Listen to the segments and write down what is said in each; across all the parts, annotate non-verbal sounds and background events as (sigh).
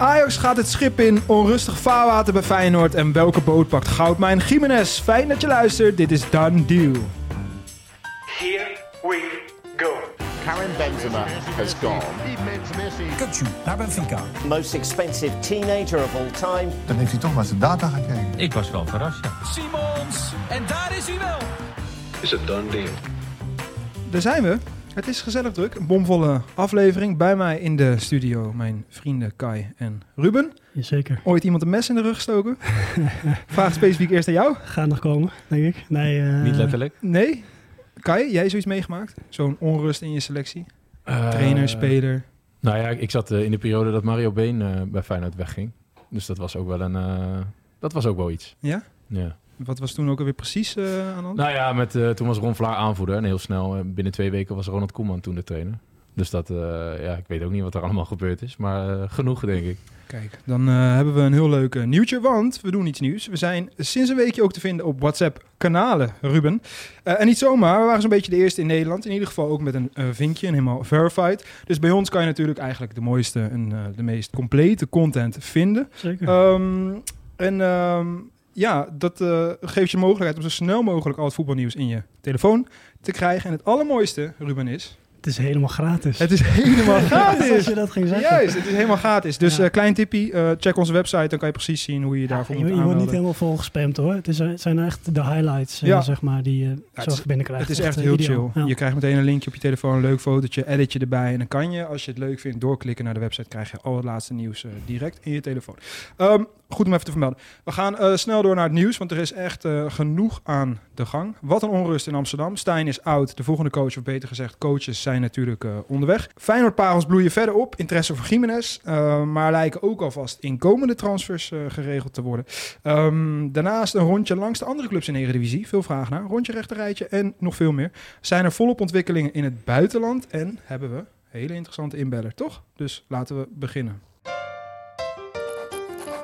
Ajax gaat het schip in, onrustig vaarwater bij Feyenoord en welke boot pakt Goudmijn Jiménez? Fijn dat je luistert, dit is Done Deal. Here we go. Karim Benzema has gone. Kutsu naar Benfica. most expensive teenager of all time. Dan heeft hij toch maar zijn data gekeken. Ik was wel verrast, ja. Simons. En daar is hij wel. Is a done deal. Daar zijn we. Het is gezellig druk, een bomvolle aflevering. Bij mij in de studio mijn vrienden Kai en Ruben. Jazeker. Ooit iemand een mes in de rug gestoken? (laughs) Vraag specifiek eerst aan jou. Gaat nog komen, denk ik. Nee, eh, Niet letterlijk. Nee? Kai, jij zoiets meegemaakt? Zo'n onrust in je selectie? Eh, Trainer, speler? Nou ja, ik zat eh, in de periode dat Mario Been eh, bij Feyenoord wegging. Dus dat was ook wel een... eh, dat was ook wel iets. Ja? Ja. Wat was toen ook alweer precies eh, aan de hand? Nou ja, met, eh, toen was Ron Vlaar aanvoerder. En heel snel, eh, binnen twee weken, was Ronald Koeman toen de trainer. Dus dat, eh, ja, ik weet ook niet wat er allemaal gebeurd is. Maar eh, genoeg, denk ik. Kijk, dan eh, hebben we een heel leuk nieuwtje, want we doen iets nieuws. We zijn sinds een weekje ook te vinden op WhatsApp-kanalen, Ruben. Eh, en niet zomaar, we waren zo'n beetje de eerste in Nederland. In ieder geval ook met een vinkje en helemaal verified. Dus bij ons kan je natuurlijk eigenlijk de mooiste en eh, de meest complete content vinden. Zeker. Ehm, en ehm, ja, dat eh, geeft je mogelijkheid om zo snel mogelijk al het voetbalnieuws in je telefoon te krijgen. En het allermooiste, Ruben, is... het is helemaal gratis. Het is helemaal (laughs) Als gratis! je dat ging zeggen. Juist, het is helemaal gratis. Dus Ja. eh, klein tippie, eh, check onze website, dan kan je precies zien hoe je je Ja, daarvoor je, moet je wordt niet helemaal vol gespamd hoor. Het, is, het zijn echt de highlights, Ja. zeg maar, die je zo is- binnenkrijgt. Het is echt heel ideaal. chill. Ja. Je krijgt meteen een linkje op je telefoon, een leuk fotootje, editje erbij. En dan kan je, als je het leuk vindt, doorklikken naar de website. krijg je al het laatste nieuws direct in je telefoon. Ehm, goed om even te vermelden. We gaan eh, snel door naar het nieuws, want er is echt eh, genoeg aan de gang. Wat een onrust in Amsterdam. Stijn is oud. De volgende coach, of beter gezegd, coaches zijn natuurlijk eh, onderweg. Feyenoord-parels bloeien verder op. Interesse voor Jiménez. maar lijken ook alvast inkomende transfers geregeld te worden. Ehm, daarnaast een rondje langs de andere clubs in de Eredivisie. Veel vragen naar. Rondje rechterrijtje en nog veel meer. Zijn er volop ontwikkelingen in het buitenland. En hebben we hele interessante inbeller, toch? Dus laten we beginnen.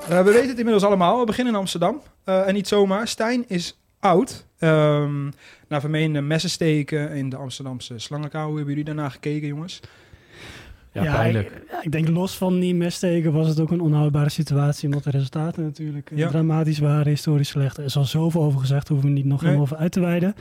Eh, we weten het inmiddels allemaal. We beginnen in Amsterdam. Eh, en niet zomaar. Stijn is oud. Ehm naar vermeende messen steken in de Amsterdamse slangenkou. Hoe hebben jullie daarna gekeken, jongens? Ja, pijnlijk. Ik, ja, ik denk los van die messteken was het ook een onhoudbare situatie. Omdat de resultaten natuurlijk eh, Ja. dramatisch waren, historisch slecht. Er is al zoveel over gezegd, hoeven we niet nog Nee. helemaal over uit te wijden.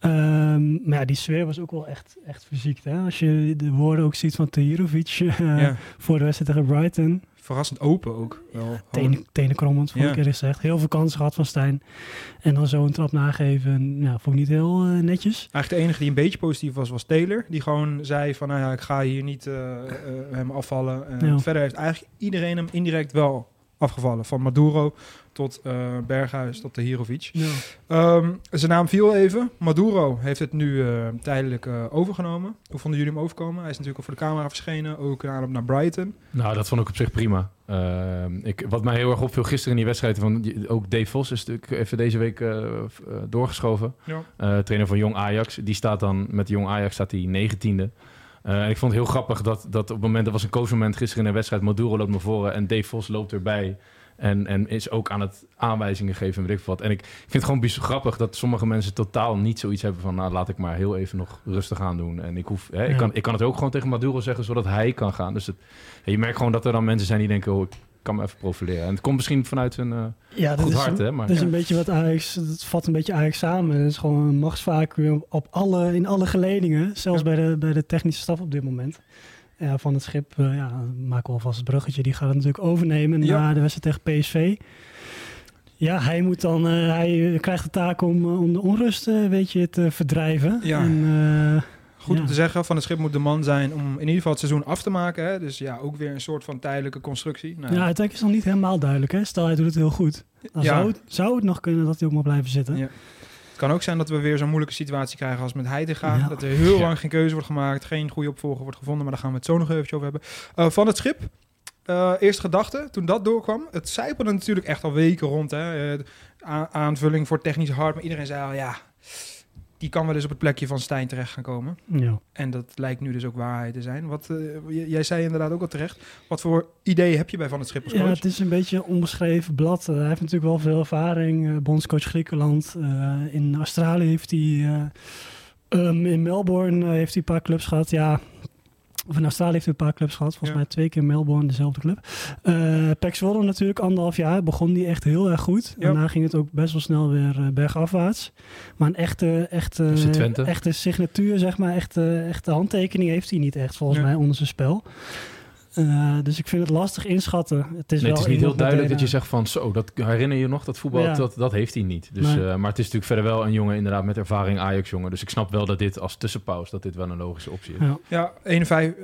Ehm, maar ja, die sfeer was ook wel echt, echt fysiek. Hè? Als je de woorden ook ziet van Tahirovic ja. voor de wedstrijd tegen Brighton. Verrassend open ook. Wel. Tenen, tenenkrommend, vond Ja. ik eerlijk gezegd. Heel veel kansen gehad van Stijn. En dan zo een trap nageven, ja, vond ik niet heel eh, netjes. Eigenlijk de enige die een beetje positief was, was Taylor. Die gewoon zei van, nou ja, ik ga hier niet eh, eh, hem afvallen. En Ja. Verder heeft eigenlijk iedereen hem indirect wel afgevallen. Van Maduro tot eh, Berghuis tot de Hirovic. Ja. Ehm, zijn naam viel even. Maduro heeft het nu eh, tijdelijk eh, overgenomen. Hoe vonden jullie hem overkomen? Hij is natuurlijk ook voor de camera verschenen. Ook een aanloop naar Brighton. Nou, dat vond ik op zich prima. Ehm, ik, wat mij heel erg opviel gisteren in die wedstrijd, van, die- ook Dave Vos is natuurlijk even deze week eh, eh, doorgeschoven. Ja. Eh, trainer van Jong Ajax. Die staat dan, met Jong Ajax staat hij negentiende. Eh, en ik vond het heel grappig dat, dat op het moment, er was een coachmoment gisteren in de wedstrijd, Maduro loopt naar voren en Dave Vos loopt erbij. En, en is ook aan het aanwijzingen geven en weet ik wat. En ik vind het gewoon bijzonder grappig dat sommige mensen totaal niet zoiets hebben van... nou, laat ik maar heel even nog rustig aan doen. En ik, hoef, hè, ik, kan, ik kan het ook gewoon tegen Maduro zeggen, zodat hij kan gaan. Dus het, je merkt gewoon dat er dan mensen zijn die denken... oh, ik kan me even profileren. En het komt misschien vanuit hun eh, Ja, dat goed is, hart, hè. Maar dat is een beetje wat Ajax, het vat een beetje Ajax samen. Het is gewoon een machtsvacuum op alle, in alle geledingen. Zelfs Ja. bij, de, bij de technische staf op dit moment. Ja, van het schip, eh, ja, maken we alvast het bruggetje. Die gaat het natuurlijk overnemen Ja. na de wedstrijd tegen PSV. Ja, hij moet dan, eh, hij krijgt de taak om, eh, om de onrust eh, een beetje te verdrijven. Ja. En, eh, Goed om te zeggen, van het schip moet de man zijn om in ieder geval het seizoen af te maken. Hè? Dus ja, ook weer een soort van tijdelijke constructie. Nou, ja, uiteindelijk is het nog niet helemaal duidelijk. Hè? Stel, hij doet het heel goed. Dan zou, het, zou het nog kunnen dat hij ook mag blijven zitten. Ja. Het kan ook zijn dat we weer zo'n moeilijke situatie krijgen als met Heitinga. Ja. Dat er heel lang geen keuze wordt gemaakt, geen goede opvolger wordt gevonden. Maar daar gaan we het zo nog even over hebben. Eh, van het schip. Eh eerste gedachte, toen dat doorkwam. Het zijpelde natuurlijk echt al weken rond. Hè? Eh, aanvulling voor technisch hard. Maar iedereen zei al, ja, die kan wel eens op het plekje van Stijn terecht gaan komen. Ja. En dat lijkt nu dus ook waarheid te zijn. Wat, eh, jij zei inderdaad ook al terecht. Wat voor idee heb je bij Van het Schip als Ja, het is een beetje een onbeschreven blad. Eh, hij heeft natuurlijk wel veel ervaring. eh, bondscoach Griekenland. In Australië heeft hij... eh, ehm, in Melbourne heeft hij een paar clubs gehad. Ja, Of in Australië heeft hij een paar clubs gehad. Volgens Ja. mij twee keer Melbourne, dezelfde club. Eh Pek Zwolle natuurlijk, anderhalf jaar. Begon die echt heel erg goed. Daarna ging het ook best wel snel weer eh, bergafwaarts. Maar een echte, echte, Twente. echte signatuur, zeg maar. Echte, echte handtekening heeft hij niet echt, volgens Ja. mij, onder zijn spel. Eh, dus ik vind het lastig inschatten. Het is, Nee, wel het is niet heel duidelijk dat je DNA. zegt van zo, dat herinner je nog, dat voetbal, Ja. dat, dat heeft hij niet. Dus, Nee. eh, maar het is natuurlijk verder wel een jongen inderdaad met ervaring Ajax-jongen. Dus ik snap wel dat dit als tussenpauze, dat dit wel een logische optie is. Ja. Ja,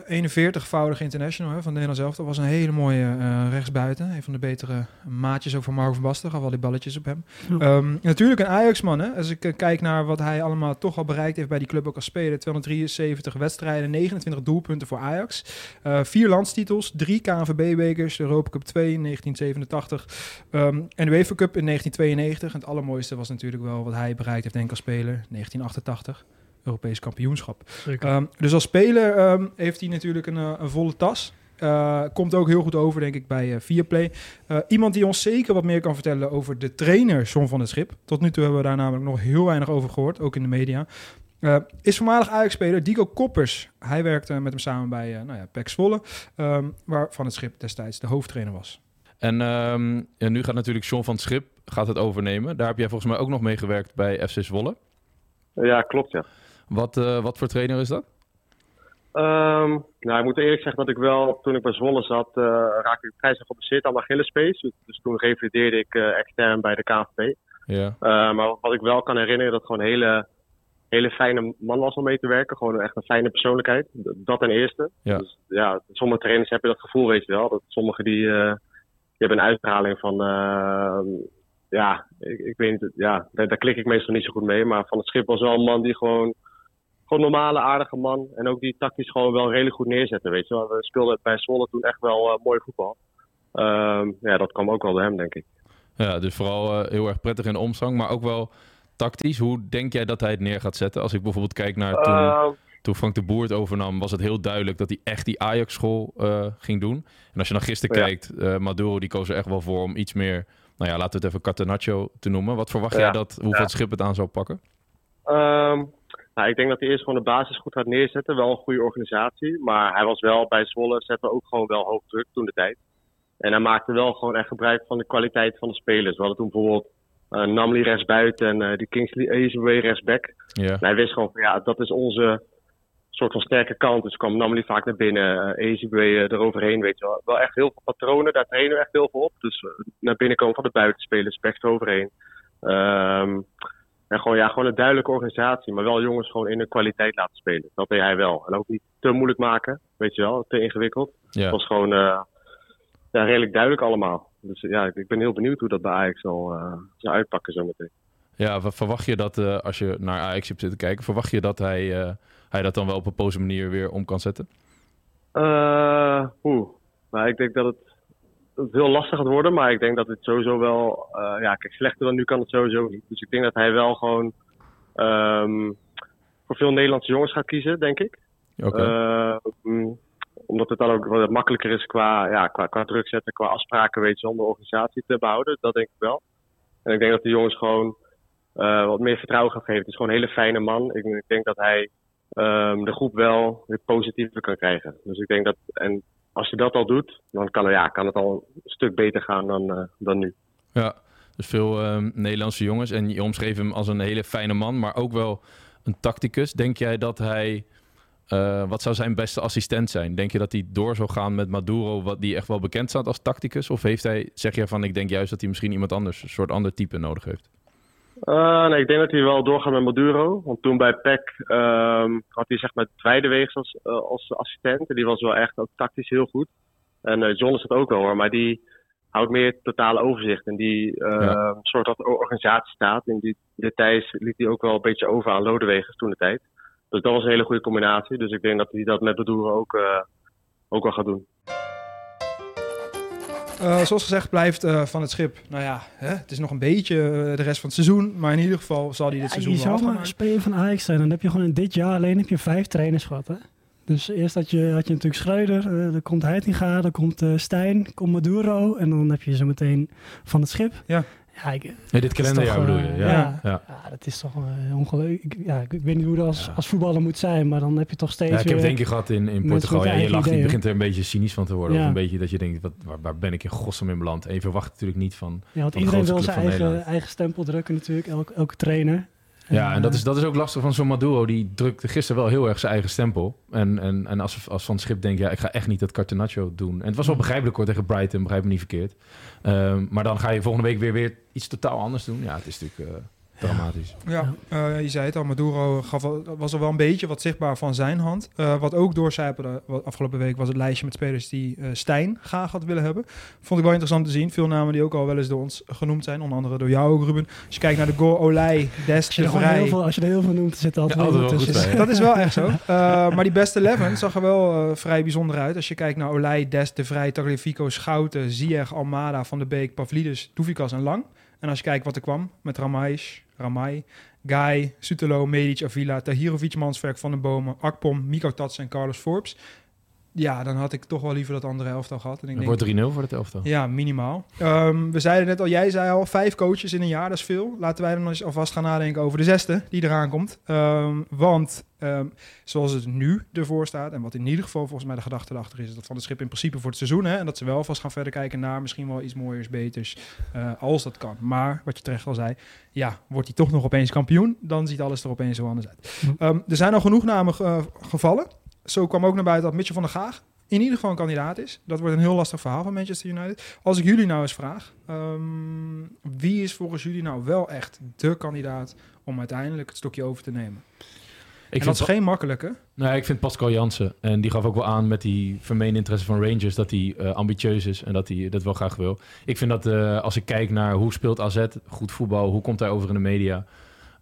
41-voudig international hè, van Nederland zelf. Dat was een hele mooie eh, rechtsbuiten. Een van de betere maatjes ook van Marco van Basten. Gaf al die balletjes op hem. Ja. Ehm, natuurlijk een Ajax-man. Hè? Als ik eh, kijk naar wat hij allemaal toch al bereikt heeft bij die club ook als speler. 273 wedstrijden, 29 doelpunten voor Ajax. Eh, vier drie KNVB-bekers. De Europa Cup 2 in 1987. ehm, en de UEFA Cup in 1992. En het allermooiste was natuurlijk wel wat hij bereikt heeft denk ik als speler. 1988. Europees kampioenschap. Ehm, dus als speler ehm, heeft hij natuurlijk een, eh, een volle tas. Eh, komt ook heel goed over, denk ik, bij eh Viaplay. Iemand die ons zeker wat meer kan vertellen over de trainer John van het Schip. Tot nu toe hebben we daar namelijk nog heel weinig over gehoord, ook in de media. Eh, is voormalig Ajax-speler Dico Koppers. Hij werkte met hem samen bij eh nou ja, PEC Zwolle, ehm, waar Van het Schip destijds de hoofdtrainer was. En ehm, ja, nu gaat natuurlijk John van het Schip gaat het overnemen. Daar heb jij volgens mij ook nog mee gewerkt bij FC Zwolle. Ja, klopt ja. Wat, eh, wat voor trainer is dat? Ehm, nou, ik moet eerlijk zeggen dat ik wel, toen ik bij Zwolle zat, eh, raakte ik vrij snel geblesseerd aan Achillespees. Dus, dus toen revalideerde ik eh, extern bij de KNVB. Ja. Eh, maar wat ik wel kan herinneren, dat gewoon een hele, hele fijne man was om mee te werken. Gewoon echt een fijne persoonlijkheid. Dat ten eerste. Ja. Dus ja, sommige trainers hebben dat gevoel, weet je wel. Dat sommigen die, eh, die hebben een uitstraling van, eh, ja, ik, ik weet niet, ja, daar, daar klik ik meestal niet zo goed mee. Maar Van het Schip was wel een man die gewoon, gewoon normale, aardige man. En ook die tactisch gewoon wel redelijk goed neerzetten, weet je wel. We speelden bij Zwolle toen echt wel eh, mooi voetbal. Ehm, ja, dat kwam ook wel door hem, denk ik. Ja, dus vooral heel erg prettig in de omgang, maar ook wel tactisch. Hoe denk jij dat hij het neer gaat zetten? Als ik bijvoorbeeld kijk naar toen, Ehm, toen Frank de Boer het overnam, was het heel duidelijk dat hij echt die Ajax-school eh, ging doen. En als je dan gisteren Ja. kijkt, eh, Maduro die koos er echt wel voor om iets meer, nou ja, laten we het even Catenaccio te noemen. Wat verwacht Ja. jij dat, hoe Ja. Van het Schip het aan zou pakken? Ehm, nou, ik denk dat hij eerst gewoon de basis goed gaat neerzetten. Wel een goede organisatie. Maar hij was wel bij Zwolle, zette ook gewoon wel hoog druk toen de tijd. En hij maakte wel gewoon echt gebruik van de kwaliteit van de spelers. We hadden toen bijvoorbeeld eh, Namli rechtsbuiten en eh die Kingsley Ezebue rechtsback. En hij wist gewoon van ja, dat is onze soort van sterke kant. Dus kwam Namli vaak naar binnen, eh, eroverheen, weet je wel. Wel echt heel veel patronen, daar trainen we echt heel veel op. Dus eh, naar binnen komen van de buitenspelers, backs eroverheen. Ehm en gewoon, ja, gewoon een duidelijke organisatie, maar wel jongens gewoon in hun kwaliteit laten spelen. Dat deed hij wel. En ook niet te moeilijk maken, weet je wel, te ingewikkeld. Ja. Het was gewoon eh, ja, redelijk duidelijk allemaal. Dus ja, ik, ik ben heel benieuwd hoe dat bij Ajax zal, eh, zal uitpakken zometeen. Ja, wa- verwacht je dat, eh, als je naar Ajax hebt zitten kijken, verwacht je dat hij, eh, hij dat dan wel op een poze manier weer om kan zetten? Eh, Oeh, nou, ik denk dat het, dat het heel lastig gaat worden, maar ik denk dat het sowieso wel, ja, kijk, slechter dan nu kan het sowieso niet. Dus ik denk dat hij wel gewoon ehm, voor veel Nederlandse jongens gaat kiezen, denk ik. Oké. Eh, mm, omdat het dan ook wat makkelijker is qua, ja, qua, druk zetten, qua afspraken, weet je, organisatie te behouden. Dat denk ik wel. En ik denk dat de jongens gewoon eh, wat meer vertrouwen gaan geven. Het is gewoon een hele fijne man. Ik, ik denk dat hij ehm, de groep wel weer positiever kan krijgen. Dus ik denk dat, en als je dat al doet, dan kan, ja, kan het al een stuk beter gaan dan, eh, dan nu. Ja, dus veel ehm, Nederlandse jongens. En je omschreef hem als een hele fijne man, maar ook wel een tacticus. Denk jij dat hij... eh, wat zou zijn beste assistent zijn? Denk je dat hij door zou gaan met Maduro, wat die echt wel bekend staat als tacticus? Of heeft hij, zeg je van, ik denk juist dat hij misschien iemand anders, een soort ander type nodig heeft? Uh, nee, ik denk dat hij wel doorgaat met Maduro. Want toen bij PEC um, had hij zeg maar Twijdeweegs als, uh, als assistent. En die was wel echt ook tactisch heel goed. En John is het ook wel hoor. Maar die houdt meer totale overzicht. En die ja. soort dat organisatie staat. In die details liet hij ook wel een beetje over aan Lodewegers toen de tijd. Dus dat was een hele goede combinatie. Dus ik denk dat hij dat met Maduro ook, ook wel gaat doen. Uh, zoals gezegd blijft uh, van het schip, nou ja, hè, het is nog een beetje uh, de rest van het seizoen. Maar in ieder geval zal hij dit ja, seizoen je wel zou maar speler van Ajax zijn. Dan heb je gewoon in dit jaar alleen heb je vijf trainers gehad. Hè? Dus eerst had je, had je natuurlijk Schreuder, uh, dan komt Heitinga, dan komt uh, Stijn, komt Maduro. En dan heb je zo meteen van het schip. Ja. Ja, ik, Nee, dit kalenderjaar toch, bedoel eh, je? Ja. ja. Ja. ja, dat is toch uh, ongelooflijk. Ik- Ja, ik, ik weet niet hoe dat als, als voetballer moet zijn, maar dan heb je toch steeds Ja, ik heb het één keer gehad in, in Portugal. Ja, je lacht, je begint er een beetje cynisch van te worden. Of een beetje dat je denkt, wat, waar, waar ben ik in godsnaam in beland? En je verwacht natuurlijk niet van... Ja, want van de iedereen wil zijn eigen, eigen stempel drukken natuurlijk, elke, elke trainer. Ja, en dat is, dat is ook lastig van zo'n Maduro. Die drukte gisteren wel heel erg zijn eigen stempel. En, en, en als, als Van het Schip denkt, ja, ik ga echt niet dat Cartenaccio doen. En het was wel begrijpelijk hoor tegen Brighton, begrijp me niet verkeerd. Ehm, maar dan ga je volgende week weer, weer iets totaal anders doen. Ja, het is natuurlijk eh, dramatisch. Ja, eh, je zei het al, Maduro gaf was er wel een beetje wat zichtbaar van zijn hand. Eh, wat ook doorcijpelde wat afgelopen week was het lijstje met spelers die eh, Stijn graag had willen hebben. Vond ik wel interessant te zien. Veel namen die ook al wel eens door ons genoemd zijn. Onder andere door jou ook, Ruben. Als je kijkt naar de goal, Olij, Dest, je, De er Vrij. veel, als je er heel veel noemt, zit er altijd Ja, wel altijd iemand wel goed tussen. bij, Dat is wel echt zo. (laughs) Maar die beste 11 zag er wel vrij bijzonder uit. Als je kijkt naar Olij, Dest, De Vrij, Tagliafico, Schouten, Ziyech, Almada, Van de Beek, Pavlidis, Doevikas en Lang. En als je kijkt wat er kwam met Ramais, Ramai, Guy, Sutelo, Medic, Avila, Tahirovic, Manswerk, Van den Bomen, Akpom, Miko Tats en Carlos Forbes. Ja, dan had ik toch wel liever dat andere elftal gehad. En ik Het denk, wordt 3-0 voor het elftal. ja, minimaal. Ehm, we zeiden net al, jij zei al, vijf coaches in een jaar, dat is veel. Laten wij dan eens alvast gaan nadenken over de zesde die eraan komt. Ehm, want ehm, zoals het nu ervoor staat, en wat in ieder geval volgens mij de gedachte erachter is, is dat Van de Schip in principe voor het seizoen, hè, en dat ze wel vast gaan verder kijken naar misschien wel iets mooiers, beters, eh, als dat kan. Maar, wat je terecht al zei, ja, wordt hij toch nog opeens kampioen, dan ziet alles er opeens zo anders uit. Hm. Ehm, er zijn al genoeg namen ge- gevallen. Zo kwam ook naar buiten dat Mitchell van der Gaag in ieder geval een kandidaat is. Dat wordt een heel lastig verhaal van Manchester United. Als ik jullie nou eens vraag, ehm, wie is volgens jullie nou wel echt de kandidaat om uiteindelijk het stokje over te nemen? Ik en dat is geen makkelijke. Nee, ik vind Pascal Jansen. En die gaf ook wel aan met die vermeende interesse van Rangers... dat hij eh, ambitieus is en dat hij dat wel graag wil. Ik vind dat eh, als ik kijk naar hoe speelt AZ, goed voetbal... hoe komt hij over in de media...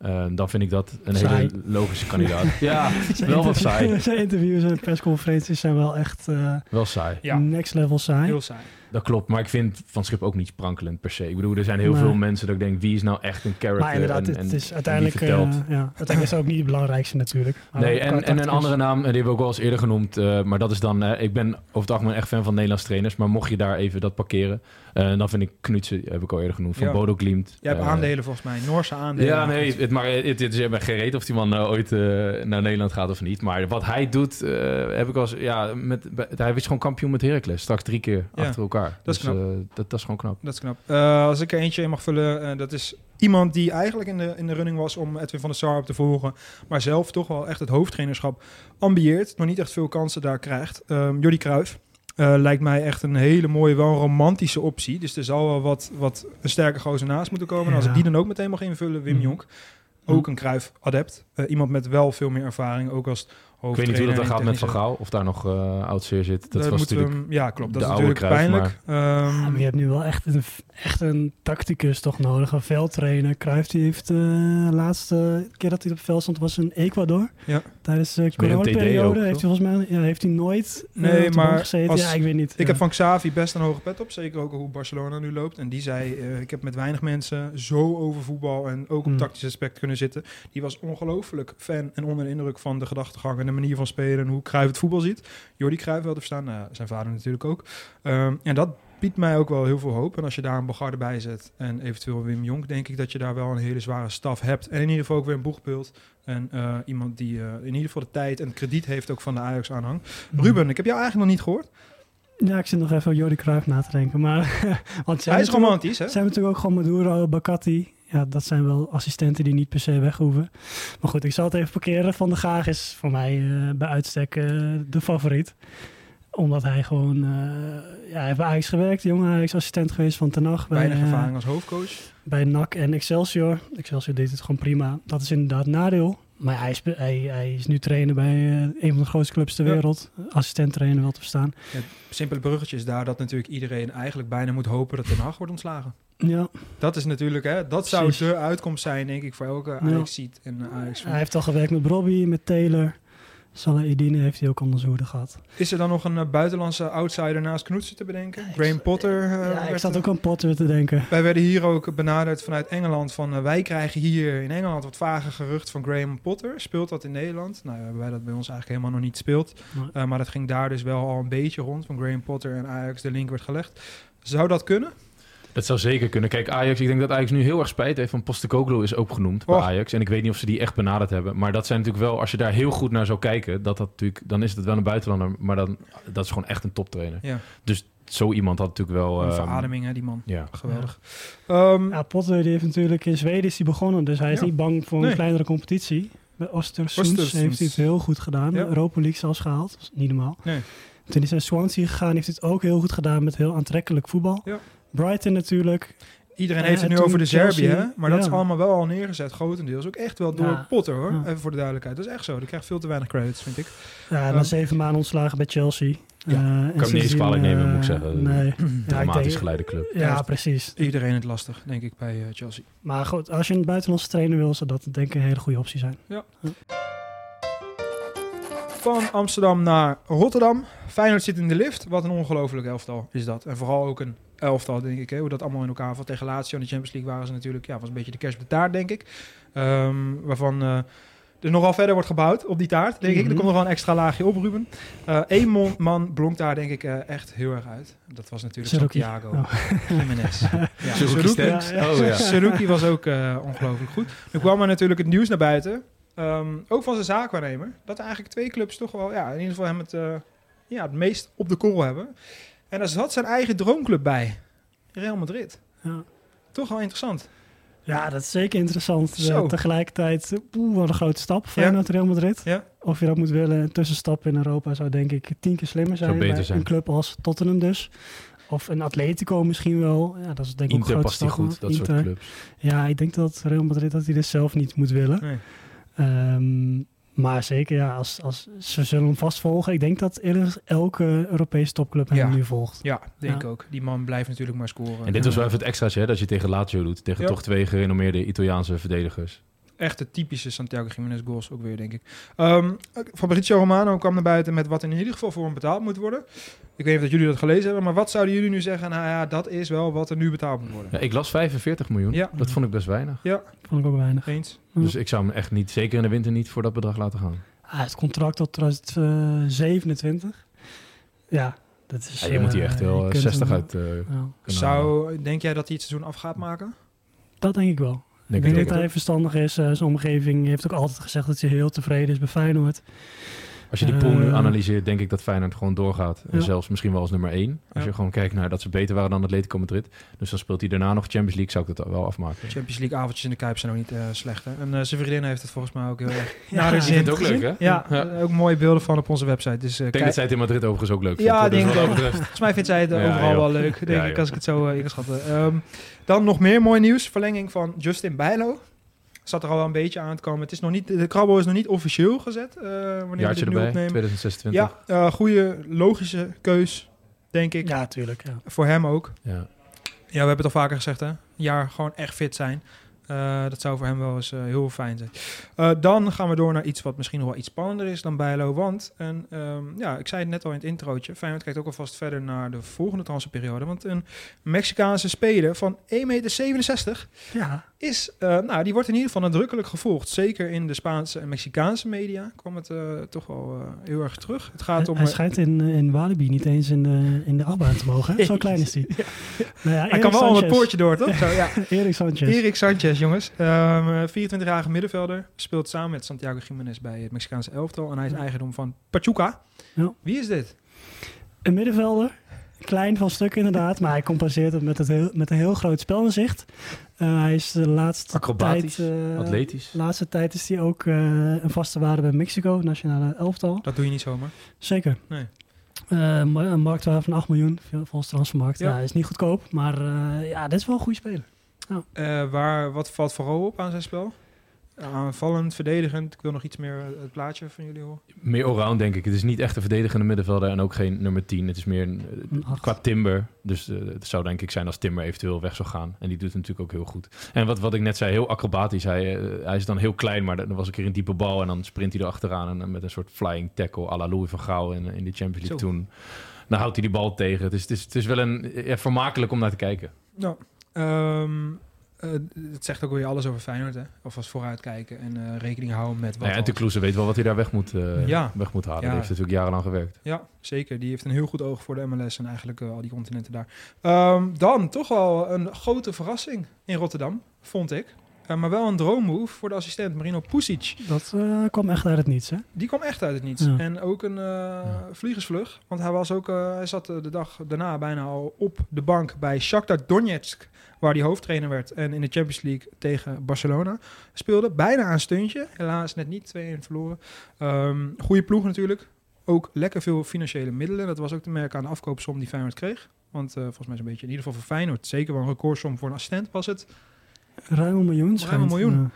eh, dan vind ik dat een Saai. hele logische kandidaat. (laughs) ja, Zijn wel wat saai. (laughs) Zijn interviews en persconferenties zijn wel echt eh, Wel saai. Ja, next level saai. heel saai. Dat klopt, maar ik vind Van Schip ook niet sprankelend per se. Ik bedoel, er zijn heel Nee. veel mensen dat ik denk... wie is nou echt een character? Maar inderdaad, en, het is uiteindelijk, eh, ja, uiteindelijk is het ook niet het belangrijkste natuurlijk. Maar Nee, en, en een andere naam, en die hebben we ook wel eens eerder genoemd. eh, maar dat is dan, eh, ik ben over het algemeen echt fan van Nederlands trainers. Maar mocht je daar even dat parkeren, eh, dan vind ik Knutsen, heb ik al eerder genoemd, van Ja. Bodo Glimt. Je hebt aandelen volgens mij, Noorse aandelen. Ja, nee, het, maar het, het is helemaal geen reet of die man ooit naar Nederland gaat of niet. Maar wat hij doet, eh, heb ik als ja, met, bij- hij is gewoon kampioen met Heracles, straks drie keer Ja, achter elkaar. Dat is dus, knap. eh, dat, dat is gewoon knap. Dat is knap. Eh, als ik er eentje in mag vullen, eh, dat is iemand die eigenlijk in de, in de running was om Edwin van der Sar op te volgen, maar zelf toch wel echt het hoofdtrainerschap ambieert, nog niet echt veel kansen daar krijgt. Um, Jordi Cruijff. eh, lijkt mij echt een hele mooie, wel romantische optie. Dus er zal wel wat, wat een sterke gozer naast moeten komen. En als ik die dan ook meteen mag invullen, Wim Mhm. Jonk. Ook een Cruijff-adept. Eh, iemand met wel veel meer ervaring, ook als Ik weet niet hoe dat dan gaat met Van Gaal, of daar nog eh oud zeer zit. Dat Daar was natuurlijk... hem- ja, klopt. Dat de is oude natuurlijk Cruijff, pijnlijk. Ehm, Ja, maar je hebt nu wel echt een, echt een tacticus toch nodig, een veldtrainer. Cruijff die heeft eh, de laatste keer dat hij op het veld stond was in Ecuador. Ja. Tijdens de coronaperiode heeft hij volgens mij ja, heeft hij nooit eh, Nee, maar gezeten. als- ja, ik weet niet. Ik ja. heb van Xavi best een hoge pet op. Zeker ook hoe Barcelona nu loopt. En die zei, eh, ik heb met weinig mensen zo over voetbal en ook op Hmm. tactisch aspect kunnen zitten. Die was ongelooflijk fan en onder de indruk van de gedachtegang en de manier van spelen en hoe Cruijff het voetbal ziet. Jordi Cruijff wel te verstaan, nou, zijn vader natuurlijk ook. Ehm, en dat biedt mij ook wel heel veel hoop. En als je daar een Bogarde bij zet en eventueel Wim Jonk, denk ik dat je daar wel een hele zware staf hebt. En in ieder geval ook weer een boegbeeld. En eh, iemand die eh, in ieder geval de tijd en het krediet heeft ook van de Ajax-aanhang. Mhm. Ruben, ik heb jou eigenlijk nog niet gehoord. Ja, ik zit nog even over Jordi Cruijff na te denken. Maar, (laughs) want Hij is romantisch, hè? Zijn we natuurlijk ook gewoon Maduro, Bakati. Ja, dat zijn wel assistenten die niet per se weg hoeven. Maar goed, ik zal het even parkeren. Van de Gaag is voor mij eh, bij uitstek eh, de favoriet. Omdat hij gewoon... eh ja, hij heeft bij Ajax gewerkt. Jonge Ajax assistent geweest van Ten Hag. Bij, Weinig eh, ervaring als hoofdcoach. bij NAC en Excelsior. Excelsior deed het gewoon prima. Dat is inderdaad nadeel. Maar hij is, hij, hij is nu trainer bij een van de grootste clubs ter Ja. wereld. Assistent trainer wel te verstaan. Simpele bruggetje is daar dat natuurlijk iedereen eigenlijk bijna moet hopen dat Ten Hag wordt ontslagen. Ja, Dat is natuurlijk, hè, dat zou de uitkomst zijn, denk ik, voor elke ajax ziet en eh, ajax hij heeft al gewerkt met Robbie, met Taylor. Salah Edine heeft hij ook onder zijn hoede gehad. Is er dan nog een eh, buitenlandse outsider naast Knoetsen te bedenken? Graham Potter. eh, ja, ik werd zat er- ook aan Potter te denken. Wij werden hier ook benaderd vanuit Engeland van eh, wij krijgen hier in Engeland wat vage gerucht van Graham Potter. Speelt dat in Nederland? Nou, hebben wij dat bij ons eigenlijk helemaal nog niet speelt. Nee. Eh, maar dat ging daar dus wel al een beetje rond. Van Graham Potter en Ajax de link werd gelegd. Zou dat kunnen? Dat zou zeker kunnen. Kijk, Ajax, ik denk dat Ajax nu heel erg spijt heeft van Postecoglou is ook genoemd bij Och. Ajax. En ik weet niet of ze die echt benaderd hebben. Maar dat zijn natuurlijk wel, als je daar heel goed naar zou kijken, dat dat natuurlijk, dan is het wel een buitenlander. Maar dan, dat is gewoon echt een toptrainer. Ja, Dus zo iemand had natuurlijk wel... een ehm, verademing, hè, die man. Ja. Geweldig. Ehm, Ja, Potter die heeft natuurlijk in Zweden is hij begonnen, dus hij is Ja. niet bang voor een Nee. kleinere competitie. Bij Ostersunds Ostersunds. heeft hij het heel goed gedaan. Ja. Europa League zelfs gehaald, dat is niet normaal. Nee. Toen is hij naar Swansea gegaan, heeft hij het ook heel goed gedaan met heel aantrekkelijk voetbal. Ja. Brighton natuurlijk. Iedereen Eh, heeft het nu over de Serbië, hè? maar dat is ja. allemaal wel al neergezet, grotendeels. Ook echt wel door Ja. Potter, hoor. Ja. Even voor de duidelijkheid. Dat is echt zo. Die krijgt veel te weinig credits, vind ik. Ja, na Ehm, zeven maanden ontslagen bij Chelsea. Ja. Eh, en Kan ik niet eens kwalijk nemen, moet ik eh, zeggen. Nee. Ja, Dramatisch geleide club. Ja, Ja. precies. Iedereen het lastig, denk ik, bij eh, Chelsea. Maar goed, als je een buitenlandse trainer wil, zou dat denk ik een hele goede optie zijn. Van Amsterdam naar Rotterdam. Feyenoord zit in de lift. Wat een ongelooflijk elftal is dat. En vooral ook een elftal, denk ik. Hè? Hoe dat allemaal in elkaar valt. Tegen Lazio in de Champions League waren ze natuurlijk... Ja, was een beetje de kerst op de taart, denk ik. Ehm, waarvan eh, er nogal verder wordt gebouwd op die taart, denk ik. Er Mhm. komt nog wel een extra laagje op, Ruben. Eén man, man blonk daar, denk ik, eh, echt heel erg uit. Dat was natuurlijk Seruki. Santiago Oh. Jiménez. (laughs) ja, stemt. Oh ja. Seruki was ook eh, ongelooflijk goed. Nu kwam er natuurlijk het nieuws naar buiten. Ehm, ook van zijn zaakwaarnemer. Dat eigenlijk twee clubs toch wel, ja, in ieder geval hem het, eh, ja, het meest op de korrel hebben. En daar zat zijn eigen droomclub bij. Real Madrid. Ja. Toch wel interessant. Ja, dat is zeker interessant. Eh, Zo. tegelijkertijd, wat een grote stap. Feyenoord Real Madrid. Ja. Of je dat moet willen, een tussenstap in Europa zou denk ik tien keer slimmer zijn. beter bij zijn. Een club als Tottenham dus. Of een Atletico misschien wel. Ja, dat is denk ik ook een grote past stap. goed, dat Inter. soort clubs. Ja, ik denk dat Real Madrid dat hij dit zelf niet moet willen. Nee. Ehm, maar zeker, ja, als, als, ze zullen hem vast volgen. Ik denk dat elke Europese topclub hem Ja. nu volgt. Ja, denk ik Ja. ook. Die man blijft natuurlijk maar scoren. En dit was wel even het extraatje, hè, dat je tegen Lazio doet. Tegen Ja. toch twee gerenommeerde Italiaanse verdedigers. Echt de typische Santiago Jiménez goals ook weer, denk ik. Ehm Fabrizio Romano kwam naar buiten met wat in ieder geval voor hem betaald moet worden. Ik weet niet of jullie dat gelezen hebben, maar wat zouden jullie nu zeggen? Nou ja, dat is wel wat er nu betaald moet worden. Ja, ik las 45 miljoen. Ja. Dat vond ik best weinig. Ja, Vond ik ook weinig. eens. Dus ik zou hem echt niet, zeker in de winter, niet voor dat bedrag laten gaan. Ah, het contract tot 2027. Ja, dat is... Ja, je moet hier eh, echt wel eh, kunt 60 hem- uit eh, halen. Zou, denk jij dat hij het seizoen af gaat maken? dat denk ik wel. Ik denk dat hij verstandig is. Eh, zijn omgeving heeft ook altijd gezegd dat hij heel tevreden is bij Feyenoord. Als je die pool nu Eh, analyseert, denk ik dat Feyenoord gewoon doorgaat. En Ja. zelfs misschien wel als nummer 1. Als Ja. je gewoon kijkt naar dat ze beter waren dan Atletico Madrid. Dus dan speelt hij daarna nog Champions League, zou ik dat wel afmaken. Champions League avondjes in de Kuip zijn ook niet eh, slecht. Hè? En eh, zijn vriendin heeft het volgens mij ook heel erg (laughs) Ja, naar zin. ook leuk, hè? Ja, Ja. ook mooie beelden van op onze website. Dus, eh, Ik denk kijk- dat zij het in Madrid overigens ook leuk vindt. Ja. Dus denk wat ik ook. Volgens mij vindt zij het Ja, overal joh. wel leuk, denk Ja, ik, als ik het zo uh, inschatten. Ehm, dan nog meer mooi nieuws. Verlenging van Justin Bijlo. Zat er al wel een beetje aan te komen. Het is nog niet, de krabbel is nog niet officieel gezet. eh wanneer we dit nu erbij, opnemen. 2026. Ja, eh goede, logische keus, denk ik. Ja, tuurlijk. Ja. Voor hem ook. Ja. Ja, we hebben het al vaker gezegd, hè. Een jaar gewoon echt fit zijn. Eh, dat zou voor hem wel eens eh, heel fijn zijn. Eh, dan gaan we door naar iets wat misschien nog wel iets spannender is dan Bijlo. Want, en, ehm, ja, ik zei het net al in het introotje. Feyenoord kijkt ook alvast verder naar de volgende transferperiode. Want een Mexicaanse speler van 1,67 meter ja, is... nou, die wordt in ieder geval nadrukkelijk gevolgd. Zeker in de Spaanse en Mexicaanse media kwam het toch wel heel erg terug. Het gaat om... hij schijnt in, in Walibi niet eens in de, in de achtbaan te mogen. hè? Zo (laughs) klein is hij. Nou ja, hij kan wel al het poortje door, toch? (laughs) Zo, ja. Erik Sanchez. Erik Sanchez, jongens. Ehm, 24-jarige middenvelder. Speelt samen met Santiago Jiménez bij het Mexicaanse elftal. En hij is eigendom van Pachuca. Ja. Wie is dit? Een middenvelder. Klein van stuk inderdaad, maar hij compenseert het met, het heel, met een heel groot spelinzicht. Eh hij is de laatste Acrobatisch, tijd... eh, Atletisch. De laatste tijd is hij ook eh, een vaste waarde bij Mexico, nationale elftal. Dat doe je niet zomaar. Zeker. Nee. Eh, een marktwaarde van 8 miljoen, volgens transfermarkt. Ja. Ja. is niet goedkoop, maar eh, ja, dit is wel een goede speler. Eh, waar, wat valt vooral op aan zijn spel? Aanvallend, verdedigend. Ik wil nog iets meer eh, het plaatje van jullie horen. Meer allround, denk ik. Het is niet echt een verdedigende middenvelder en ook geen nummer 10. Het is meer een, eh, qua timber. Dus eh, het zou denk ik zijn als Timber eventueel weg zou gaan. En die doet het natuurlijk ook heel goed. En wat, wat ik net zei, heel acrobatisch. Hij, hij is dan heel klein, maar dan was een keer een diepe bal. En dan sprint hij erachteraan en, dan met een soort flying tackle à la Louis van Gaal in, in de Champions League Zo. toen. Dan houdt hij die bal tegen. Het is, het is, het is wel een, ja, vermakelijk om naar te kijken. Nou, ehm, eh, het zegt ook weer alles over Feyenoord, hè? Of als vooruitkijken en eh, rekening houden met wat Nou ja, en de Kloeze weet wel wat hij daar weg moet, eh, Ja. weg moet halen. Ja. Die heeft natuurlijk jarenlang gewerkt. Ja, zeker. Die heeft een heel goed oog voor de MLS en eigenlijk al die continenten daar. Ehm, dan toch wel een grote verrassing in Rotterdam, vond ik. Eh, maar wel een droommove voor de assistent Marino Pusic. Dat eh, kwam echt uit het niets, hè? Die kwam echt uit het niets. Ja. En ook een eh, vliegersvlug. Want hij, was ook, eh, hij zat de dag daarna bijna al op de bank bij Shakhtar Donetsk. Waar hij hoofdtrainer werd. En in de Champions League tegen Barcelona speelde. Bijna een stuntje. Helaas net niet 2-1 verloren. Ehm goede ploeg natuurlijk. Ook lekker veel financiële middelen. Dat was ook te merken aan de afkoopsom die Feyenoord kreeg. Want eh, volgens mij is een beetje, in ieder geval voor Feyenoord, zeker wel een recordsom voor een assistent was het. Ruim een miljoen. Ruim een miljoen. Ja.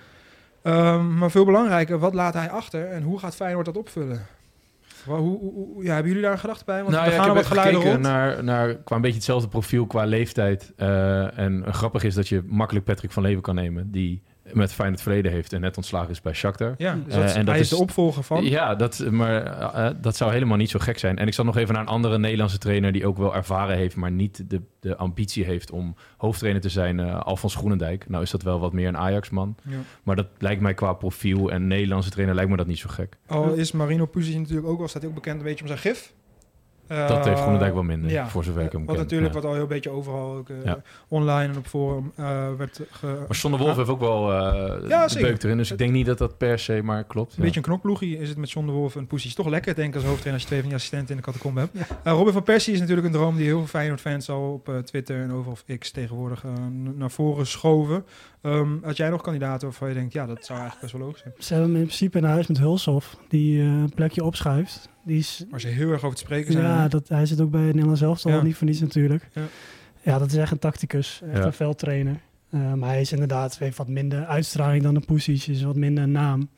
Ehm, maar veel belangrijker, wat laat hij achter en hoe gaat Feyenoord dat opvullen? Hoe, hoe, hoe- ja, hebben jullie daar een gedachte bij? Want nou, er ja, gaan ik er heb wat geluiden rond. naar, naar qua een beetje hetzelfde profiel qua leeftijd. Eh, en grappig is dat je makkelijk Patrick van Leeuwen kan nemen, die met Feyenoord verleden heeft en net ontslagen is bij Shakhtar. Ja, dus Eh, en dat hij is de opvolger van. Ja, dat, maar eh, eh, dat zou helemaal niet zo gek zijn. En ik zat nog even naar een andere Nederlandse trainer die ook wel ervaren heeft, maar niet de, de ambitie heeft om hoofdtrainer te zijn. eh Alfons Groenendijk. Nou is dat wel wat meer een Ajax-man. Ja. Maar dat lijkt mij qua profiel en Nederlandse trainer lijkt me dat niet zo gek. Al is Marino Pusic natuurlijk ook wel, staat hij ook bekend een beetje om zijn gif. Dat heeft Eh, Groenendijk wel minder, ja. voor zover ik hem Wat ken. natuurlijk Ja. wat al heel beetje overal ook, eh, Ja. online en op forum eh, werd ge... Maar John de Wolf heeft ook wel eh Ja, de beuk erin. Dus ik denk niet dat dat per se maar klopt. Een beetje een knokploegie is het met John de Wolf en Pusic. Toch lekker, denk ik, als hoofdtrainer als je twee van die assistenten in de catacombe hebt. Eh, Robin van Persie is natuurlijk een droom die heel veel Feyenoord-fans al op eh, Twitter en overal op X tegenwoordig eh, naar voren schoven. Ehm, had jij nog kandidaten waarvan je denkt, ja, dat zou eigenlijk best wel logisch zijn. Ze hebben hem in principe in huis met Hulshoff, die eh, een plekje opschuift. Die is, Waar ze heel erg over te spreken zijn. ja, dat, hij zit ook bij het Nederlands elftal, Ja. niet voor niets natuurlijk. Ja. Ja. dat is echt een tacticus, echt Ja. een veldtrainer. Eh, maar hij is inderdaad heeft wat minder uitstraling dan een Pusic, is wat minder een naam.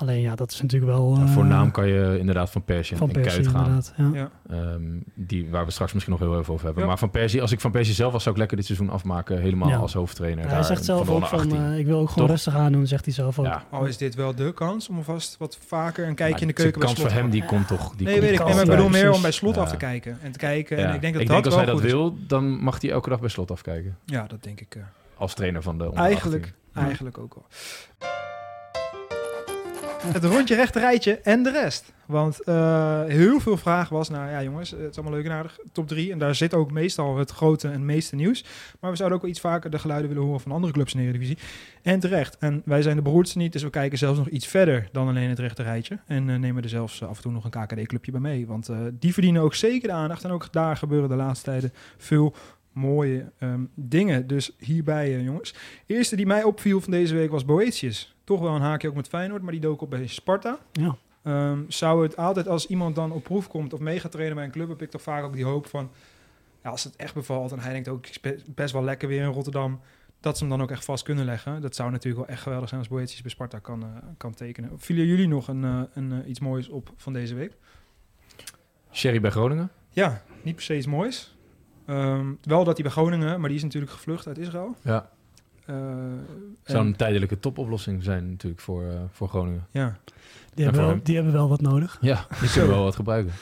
Alleen ja, dat is natuurlijk wel... Ja, voor eh, naam kan je inderdaad van Persie van en Persie Kuit gaan. inderdaad. Ja. Ehm, die, waar we straks misschien nog heel even over hebben. Ja. Maar van Persie, als ik van Persie zelf was, zou ik lekker dit seizoen afmaken. Helemaal Ja. als hoofdtrainer. hij zegt zelf de ook van, 18. eh, ik wil ook gewoon Toch? rustig aan doen, zegt hij zelf ook. ja. Al is dit wel de kans om alvast wat vaker een kijkje in de keuken de bij kans voor hem, te die komt toch... Die Nee, komt weet ik. Nee, maar ik ja, bedoel meer om bij slot Ja. af te kijken. En te kijken. Ja. En ik denk dat ik dat denk als wel hij dat goed is. wil, dan mag hij elke dag bij slot afkijken. Ja, dat denk ik. eh, Als trainer van de onder eigenlijk, 18. eigenlijk ook wel. Het rondje rechter rijtje en de rest. Want eh, heel veel vraag was naar, ja jongens, het is allemaal leuk en aardig, top 3. En daar zit ook meestal het grote en meeste nieuws. Maar we zouden ook wel iets vaker de geluiden willen horen van andere clubs in de Eredivisie. En terecht. En wij zijn de beroerdste niet, dus we kijken zelfs nog iets verder dan alleen het rechter rijtje. En eh, nemen er zelfs af en toe nog een KKD-clubje bij mee. Want eh, die verdienen ook zeker de aandacht. En ook daar gebeuren de laatste tijden veel mooie ehm, dingen. Dus hierbij, eh, jongens. Eerste die mij opviel van deze week was Boetius. Toch wel een haakje ook met Feyenoord, maar die dook op bij Sparta. Ja. Ehm, zou het altijd als iemand dan op proef komt of mee gaat trainen bij een club, heb ik toch vaak ook die hoop van, ja, als het echt bevalt en hij denkt ook, best wel lekker weer in Rotterdam, dat ze hem dan ook echt vast kunnen leggen. Dat zou natuurlijk wel echt geweldig zijn als Boetius bij Sparta kan, eh, kan tekenen. Vielen jullie nog een, eh, een, iets moois op van deze week? Sherry bij Groningen. Ja, niet per se iets moois. Ehm, wel dat hij bij Groningen, maar die is natuurlijk gevlucht uit Israël. Ja. Eh, Zou en- een tijdelijke topoplossing zijn natuurlijk voor, eh, voor Groningen. ja, Die, hebben voor wel, die hebben wel wat nodig. Ja, die (laughs) kunnen wel wat gebruiken.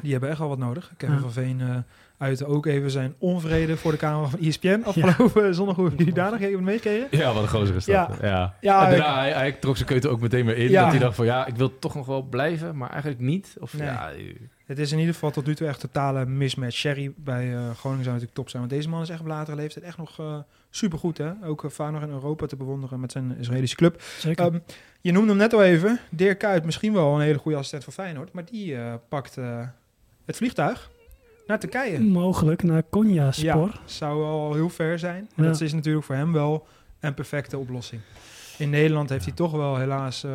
die hebben echt wel wat nodig. Kevin Ja. van Veen eh uitte ook even zijn onvrede voor de camera van ESPN afgelopen zondag. Hoe hebben jullie daar nog even meegekregen? Ja, wat een gozer is dat. Ja. Ja. Ja, en ik- daarna, hij, hij trok zijn keuze ook meteen weer in. Ja. Dat hij dacht van, ja, ik wil toch nog wel blijven, maar eigenlijk niet. Of Nee. ja, Het is in ieder geval tot nu toe echt totale mismatch. Sherry bij eh, Groningen zou natuurlijk top zijn. Want deze man is echt op latere leeftijd echt nog eh supergoed. Hè? Ook uh, vaak nog in Europa te bewonderen met zijn Israëlische club. Zeker. Ehm, je noemde hem net al even. Dirk Kuyt, misschien wel een hele goede assistent voor Feyenoord. Maar die pakt het vliegtuig naar Turkije. Mogelijk naar Konya Spor. Ja, zou al heel ver zijn. En Ja. dat is natuurlijk voor hem wel een perfecte oplossing. In Nederland heeft hij toch wel helaas eh,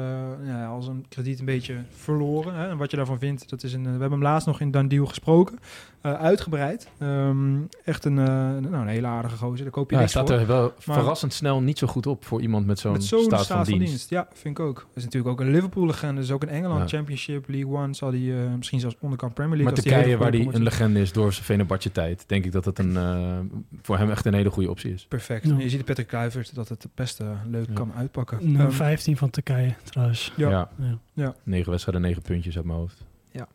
ja, als een krediet een beetje verloren. Hè? En wat je daarvan vindt, dat is een, we hebben hem laatst nog in Dandiel gesproken. eh, uitgebreid. Ehm, echt een, eh, nou, een hele aardige gozer. Daar koop je ja, niks staat voor. er wel Maar- verrassend snel niet zo goed op voor iemand met zo'n zo'n staat, van dienst. Ja, vind ik ook. Dat is natuurlijk ook een Liverpool-legende. Dus ook in Engeland, Ja. Championship, League One. Zal hij eh, misschien zelfs onderkant Premier League. Maar die Turkije, waar hij een legende is door zijn Venerbahce tijd, denk ik dat het een, eh, voor hem echt een hele goede optie is. Perfect. Ja. Je ziet de Patrick Kluivert dat het best eh, leuk Ja. kan uitpakken. Nummer Ehm, 15 van Turkije trouwens. Ja. Ja. Ja. Ja. Negen wedstrijden, negen puntjes uit mijn hoofd. Ja.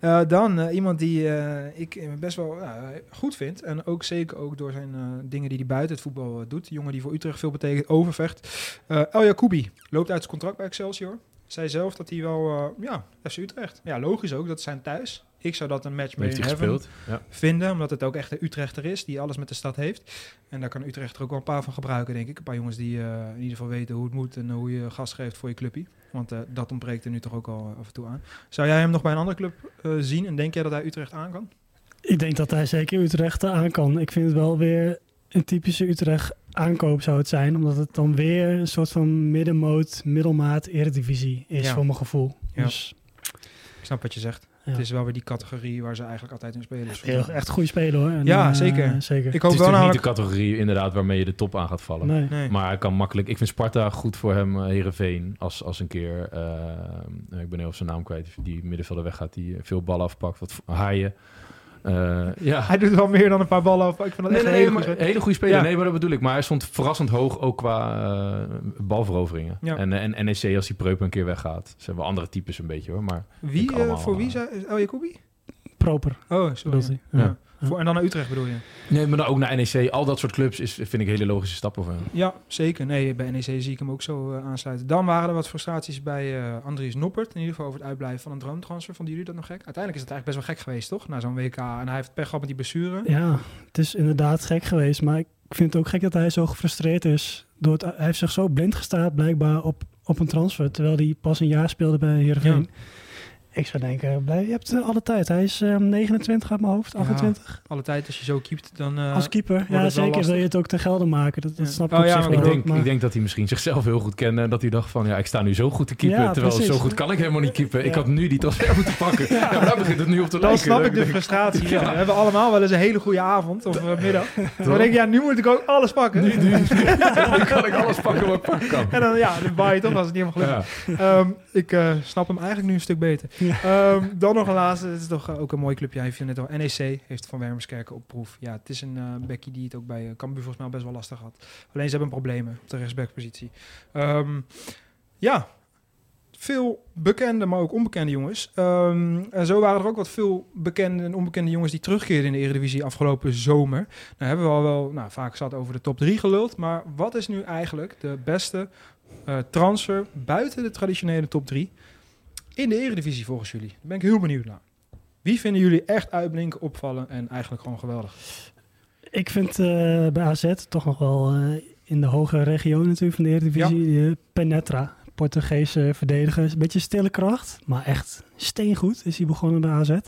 Eh, dan eh, iemand die eh, ik best wel ja, goed vind. En ook zeker ook door zijn eh, dingen die hij buiten het voetbal doet. jongen die voor Utrecht veel betekent, overvecht. Eh El Jacoubi loopt uit zijn contract bij Excelsior. Zei zelf dat hij wel, eh, ja, FC Utrecht. Ja, logisch ook, dat is zijn thuis. Ik zou dat een match made Heeft in hij heaven gespeeld? Ja. vinden, omdat het ook echt een Utrechter is, die alles met de stad heeft. En daar kan Utrecht er ook wel een paar van gebruiken, denk ik. Een paar jongens die eh, in ieder geval weten hoe het moet en hoe je gas geeft voor je clubje. Want eh, dat ontbreekt er nu toch ook al af en toe aan. Zou jij hem nog bij een andere club eh, zien en denk jij dat hij Utrecht aan kan? Ik denk dat hij zeker Utrecht aan kan. Ik vind het wel weer een typische Utrecht aankoop zou het zijn. Omdat het dan weer een soort van middenmoot, middelmaat eredivisie is Ja. voor mijn gevoel. Ja. Dus Ik snap wat je zegt. Ja. Het is wel weer die categorie waar ze eigenlijk altijd in spelen. Heel, echt goede speler hoor. En, Ja, eh, zeker. zeker. Ik Het hoop is wel namelijk... niet de categorie inderdaad waarmee je de top aan gaat vallen. Nee. Nee. Maar hij kan makkelijk. Ik vind Sparta goed voor hem, eh, Heerenveen. Als, als een keer, eh, ik ben heel zijn naam kwijt, die middenvelder weggaat, die veel ballen afpakt. Wat haaien. Eh, ja. Hij doet wel meer dan een paar ballen af. Ik vind dat Nee, echt nee, een hele goede een hele goede speler. Ja. Nee, maar dat bedoel ik. Maar hij stond verrassend hoog ook qua eh, balveroveringen. Ja. En, en NEC als die Preup een keer weggaat. Ze hebben andere types een beetje hoor. Maar Wie, eh, voor wie zei is Jacoubi? Proper. Oh, sorry. Ja. Voor, en dan naar Utrecht bedoel je? nee, maar dan ook naar NEC. Al dat soort clubs is, vind ik hele logische stappen voor hem. Ja, zeker. Nee, bij NEC zie ik hem ook zo eh, aansluiten. Dan waren er wat frustraties bij eh Andries Noppert. In ieder geval over het uitblijven van een droomtransfer. Vonden jullie dat nog gek? Uiteindelijk is het eigenlijk best wel gek geweest, toch? Na zo'n WK. En hij heeft pech gehad met die blessure. Ja, het is inderdaad gek geweest. Maar ik vind het ook gek dat hij zo gefrustreerd is. Door het, hij heeft zich zo blind gestaard blijkbaar op, op een transfer. Terwijl hij pas een jaar speelde bij Heerenveen. Ik zou denken, blij, je hebt eh, alle tijd. Hij is eh, 29 uit mijn hoofd, Ja. 28. Alle tijd als je zo keept, dan... eh, Als keeper, ja zeker. Wil je het ook ten gelde maken. Dat, dat Ja. snap ik Oh op ja, zich maar wel. Ik denk, maar- ik denk dat hij misschien zichzelf heel goed kende. En dat hij dacht van, ja, ik sta nu zo goed te keepen. Ja, terwijl precies. zo goed kan ik helemaal niet keepen. Ik had nu die transfer moeten pakken. (laughs) Ja, maar daar begint het nu op te dan lijken. snap ik de denk, frustratie. Ja. We hebben allemaal wel eens een hele goede avond of eh, middag. (laughs) Dan denk ik, ja, nu moet ik ook alles pakken. Nu, nu, nu (laughs) kan ik alles pakken wat ik pakken kan. En dan, ja, dan baai je toch als het niet helemaal gelukt Ja. Ehm, ik eh, snap hem eigenlijk nu een stuk beter. (laughs) Ehm, dan nog een laatste. Het is toch eh, ook een mooi clubje. Heeft je net al. NEC heeft Van Wermerskerken op proef. Ja, het is een eh bekkie die het ook bij uh, Cambuur volgens mij best wel lastig had. Alleen ze hebben problemen op de rechtsbackpositie. Ehm, ja, veel bekende, maar ook onbekende jongens. Ehm, en zo waren er ook wat veel bekende en onbekende jongens die terugkeerden in de Eredivisie afgelopen zomer. Nou hebben we al wel nou, vaak zat over de top 3 geluld. Maar wat is nu eigenlijk de beste eh, transfer buiten de traditionele top 3 in de Eredivisie volgens jullie? Daar ben ik heel benieuwd naar. Wie vinden jullie echt uitblinken, opvallen en eigenlijk gewoon geweldig? Ik vind eh, bij AZ toch nog wel eh, in de hoge regio natuurlijk van de Eredivisie. eh, Penetra, Portugese verdediger. Een beetje stille kracht, maar echt steengoed is hij begonnen bij AZ.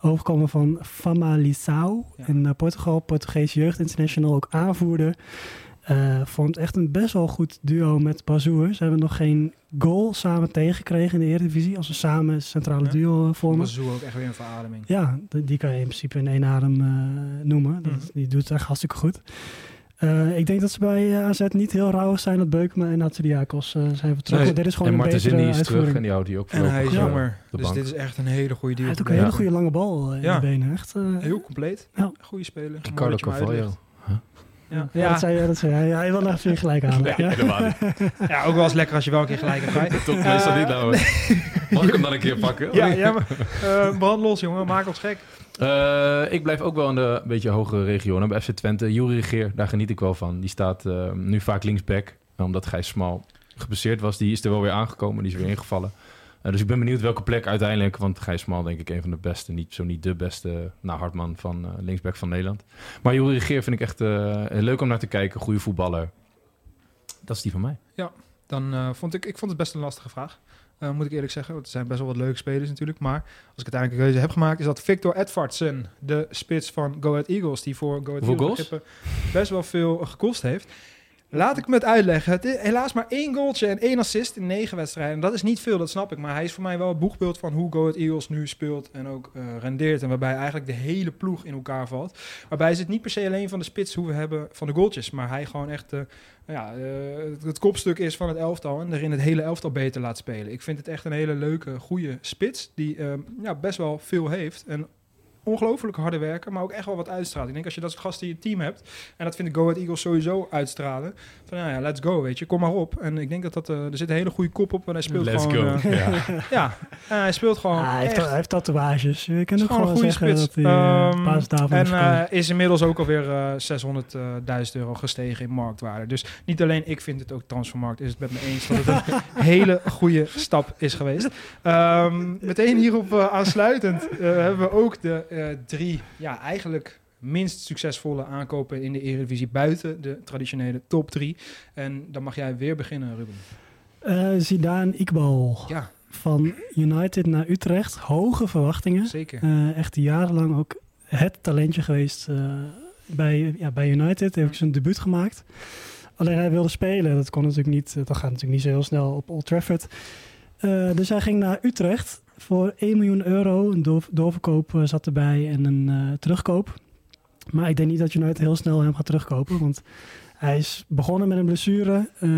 Overkomen van Famalicão Ja. in Portugal. Portugees Jeugd International, ook aanvoerder. Eh vormt echt een best wel goed duo met Bazoer. Ze hebben nog geen goal samen tegengekregen in de Eredivisie. Als ze samen een centrale Ja. duo eh, vormen. Zo ook echt weer een verademing. Ja, die kan je in principe in één adem eh, noemen. Dat, Mhm. Die doet het echt hartstikke goed. Eh, ik denk dat ze bij AZ niet heel rauw zijn dat Beukema en Natsiriakos eh zijn vertrokken. Nee, Dit is gewoon en een Marten betere Zinni is terug uitvoering. en die houdt die ook En hij is voorlopig, jonger. Dus bank. dit is echt een hele goede deal. Hij heeft ook een hele goede lange bal in Ja. de benen. Echt, eh, Heel compleet. Ja. Goede speler. Ricardo hem Carvalho. uitlegt. Ja. ja. dat zei je. Dat zei hij. Ja, hij wil nog even gelijk halen. Nee, Ja. niet. ja, ook wel eens lekker als je wel een keer gelijk hebt. (laughs) Tot meestal niet nou. Mag ik hem dan een keer pakken? Ja, ja maar, eh, brand los jongen, maak ons gek. Eh, ik blijf ook wel in de een beetje hogere regionen. Bij FC Twente, Jury Regeer, daar geniet ik wel van. Die staat eh, nu vaak linksback. Omdat Gijs Smal geblesseerd was. Die is er wel weer aangekomen. Die is weer ingevallen. Eh, dus ik ben benieuwd welke plek uiteindelijk. Want Gijs Smal denk ik een van de beste. Niet, zo niet de beste nou, Hartman van eh, linksback van Nederland. Maar Jury Regeer vind ik echt eh, leuk om naar te kijken. Goede voetballer. Dat is die van mij. Dan eh, vond ik, ik vond het best een lastige vraag. Moet ik eerlijk zeggen. Want er zijn best wel wat leuke spelers natuurlijk. Maar als ik uiteindelijk een keuze heb gemaakt, is dat Victor Edvardsen, de spits van Go Ahead Eagles, die voor Go Ahead Eagles best wel veel gekost heeft. Laat ik hem het uitleggen. Het is helaas maar één goaltje en één assist in negen wedstrijden. Dat is niet veel, dat snap ik. Maar hij is voor mij wel het boegbeeld van hoe Go Eagles nu speelt en ook eh, rendeert. En waarbij eigenlijk de hele ploeg in elkaar valt. Waarbij ze het niet per se alleen van de spits hoeven hebben van de goaltjes. Maar hij gewoon echt ja, eh, het, kopstuk is van het elftal. En erin het hele elftal beter laat spelen. Ik vind het echt een hele leuke, goede spits. Die eh, ja, best wel veel heeft. En ongelooflijk harde werken, maar ook echt wel wat uitstraalt. Ik denk als je dat soort gasten in je team hebt, en dat vind ik Go Ahead Eagles sowieso uitstralen, van ja, ja, let's go, weet je, kom maar op. En ik denk dat dat, eh, er zit een hele goede kop op en hij speelt Let's gewoon... go. eh, ja. (laughs) ja, en hij speelt gewoon Ah, hij, heeft, echt hij heeft tatoeages. Je kan ook gewoon gewoon een goede zeggen spits. dat hij uh, Ehm, paasdagen en eh, is inmiddels ook alweer eh 600.000 euro gestegen in marktwaarde. Dus niet alleen ik vind het ook transfermarkt is het met me eens dat het een (laughs) hele goede stap is geweest. Ehm, meteen hierop eh, aansluitend eh, hebben we ook de eh, drie, ja eigenlijk minst succesvolle aankopen in de Eredivisie buiten de traditionele top drie. En dan mag jij weer beginnen, Ruben. Eh, Zidane Iqbal Ja, van United naar Utrecht. Hoge verwachtingen. zeker. Eh, echt jarenlang ook het talentje geweest eh, bij, ja, bij United. Heeft zijn debuut gemaakt. Alleen hij wilde spelen. Dat kon natuurlijk niet. Dat gaat natuurlijk niet zo heel snel op Old Trafford. Eh, dus hij ging naar Utrecht voor 1 miljoen euro. Een door, doorverkoop eh, zat erbij en een eh, terugkoop. Maar ik denk niet dat United heel snel hem gaat terugkopen. Want hij is begonnen met een blessure. eh,